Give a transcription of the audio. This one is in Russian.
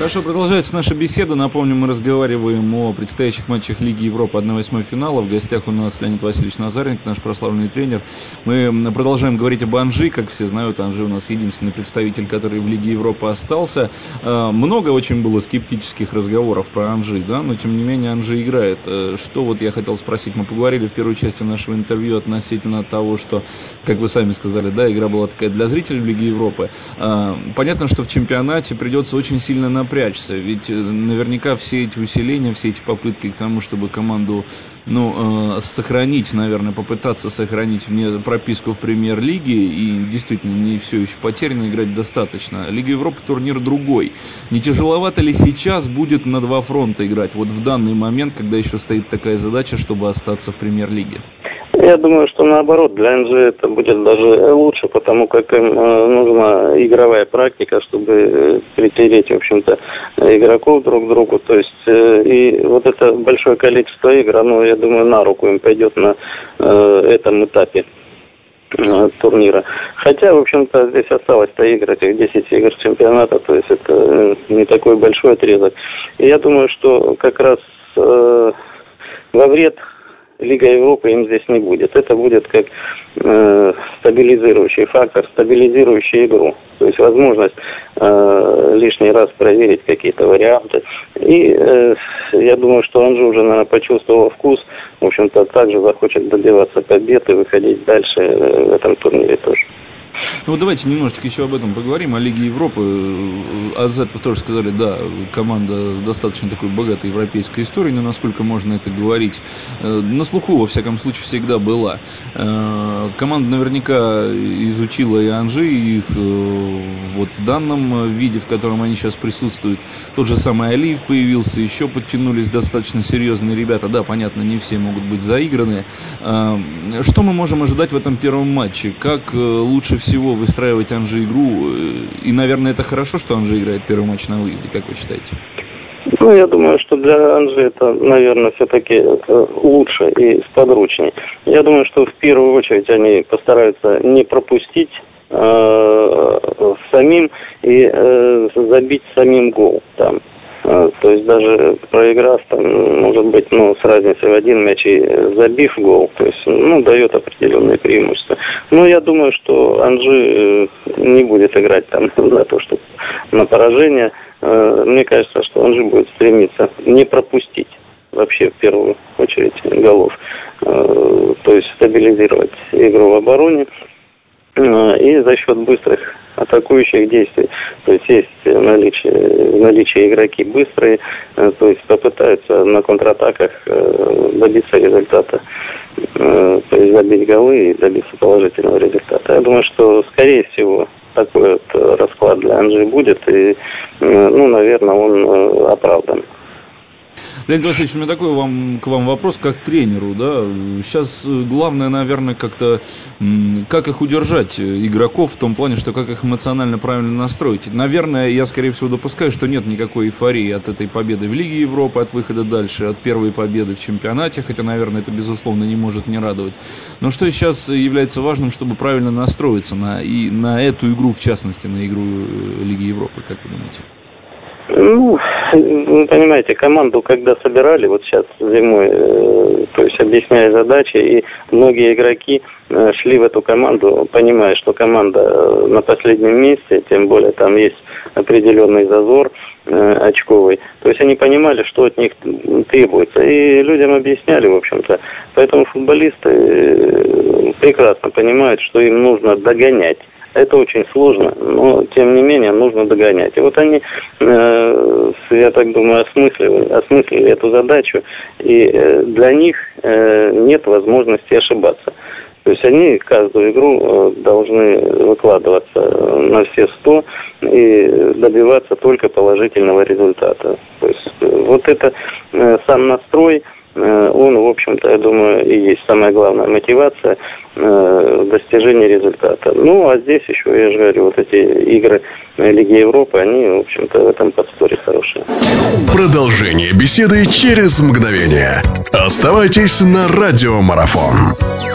Хорошо, продолжается наша беседа. Напомню, мы разговариваем о предстоящих матчах Лиги Европы 1-8 финала. В гостях у нас Леонид Васильевич Назаренко, наш прославленный тренер. Мы продолжаем говорить об Анжи. Как все знают, Анжи у нас единственный представитель, который в Лиге Европы остался. А, много очень было скептических разговоров про Анжи, да, но тем не менее Анжи играет. Э, что вот я хотел спросить. Мы поговорили в первой части нашего интервью относительно того, что, как вы сами сказали, да, игра была такая для зрителей в Лиге Европы. А, понятно, что в чемпионате придется очень сильно напрягаться напрячься, ведь э, наверняка все эти усиления, все эти попытки к тому, чтобы команду, ну, э, сохранить, наверное, попытаться сохранить мне прописку в премьер-лиге, и действительно не все еще потеряно, играть достаточно. Лига Европы турнир другой. Не тяжеловато ли сейчас будет на два фронта играть, вот в данный момент, когда еще стоит такая задача, чтобы остаться в премьер-лиге? Я думаю, что наоборот, для НЖ это будет даже лучше, потому как им э, нужна игровая практика, чтобы э, притереть, в общем-то, игроков друг к другу. То есть, э, и вот это большое количество игр, оно, я думаю, на руку им пойдет на этом этапе турнира. Хотя, в общем-то, здесь осталось-то игр, этих 10 игр чемпионата, то есть это не такой большой отрезок. И я думаю, что как раз э, во вред Лига Европы им здесь не будет. Это будет как э, стабилизирующий фактор, стабилизирующий игру. То есть возможность э, лишний раз проверить какие-то варианты. И э, я думаю, что он же уже, наверное, почувствовал вкус. В общем-то, также захочет добиваться побед и выходить дальше э, в этом турнире тоже. Ну, давайте немножечко еще об этом поговорим, о Лиге Европы. АЗ, вы тоже сказали, да, команда с достаточно такой богатой европейской историей, но насколько можно это говорить, э, на слуху, во всяком случае, всегда была. Э, команда наверняка изучила и Анжи, и их э, вот в данном виде, в котором они сейчас присутствуют. Тот же самый Алиев появился, еще подтянулись достаточно серьезные ребята. Да, понятно, не все могут быть заиграны. Что мы можем ожидать в этом первом матче? Как лучше всего выстраивать Анжи игру? Э, и, наверное, это хорошо, что Анжи играет первый матч на выезде, как вы считаете? Ну, я думаю, что для Анжи это, наверное, все-таки лучше и сподручнее. Я думаю, что в первую очередь они постараются не пропустить э, самим и э, забить самим гол там. То есть даже проиграв, там, может быть, ну, с разницей в один мяч и забив гол, то есть, ну, дает определенные преимущества. Но я думаю, что Анжи э, не будет играть там за то, что на поражение. Э, мне кажется, что Анжи будет стремиться не пропустить вообще в первую очередь голов. Э, то есть стабилизировать игру в обороне и за счет быстрых атакующих действий. То есть есть наличие, наличие игроки быстрые, э, то есть попытаются на контратаках э, добиться результата, э, то есть забить голы и добиться положительного результата. Я думаю, что скорее всего такой вот расклад для Анжи будет, и, ну, наверное, он оправдан. Леонид Васильевич, у меня такой вам, к вам вопрос, как тренеру, да, сейчас э, главное, наверное, как-то, как их удержать, э, игроков, в том плане, что как их эмоционально правильно настроить. Наверное, я, скорее всего, допускаю, что нет никакой эйфории от этой победы в Лиге Европы, от выхода дальше, от первой победы в чемпионате, хотя, наверное, это, безусловно, не может не радовать. Но что сейчас является важным, чтобы правильно настроиться на, и на эту игру, в частности, на игру э, Лиги Европы, как вы думаете? Ну, понимаете, команду, когда собирали, вот сейчас зимой, э, то есть объясняя задачи, и многие игроки э, шли в эту команду, понимая, что команда э, на последнем месте, тем более там есть определенный зазор очковый. То есть они понимали, что от них требуется. И людям объясняли, в общем-то. Поэтому футболисты прекрасно понимают, что им нужно догонять это очень сложно, но тем не менее нужно догонять. И вот они, э, я так думаю, осмыслили, осмыслили эту задачу, и э, для них э, нет возможности ошибаться. То есть они каждую игру э, должны выкладываться на все сто и добиваться только положительного результата. То есть э, вот это э, сам настрой, он, в общем-то, я думаю, и есть самая главная мотивация э, достижения результата. Ну, а здесь еще, я же говорю, вот эти игры Лиги Европы, они, в общем-то, в этом подспорье хорошие. Продолжение беседы через мгновение. Оставайтесь на радиомарафон.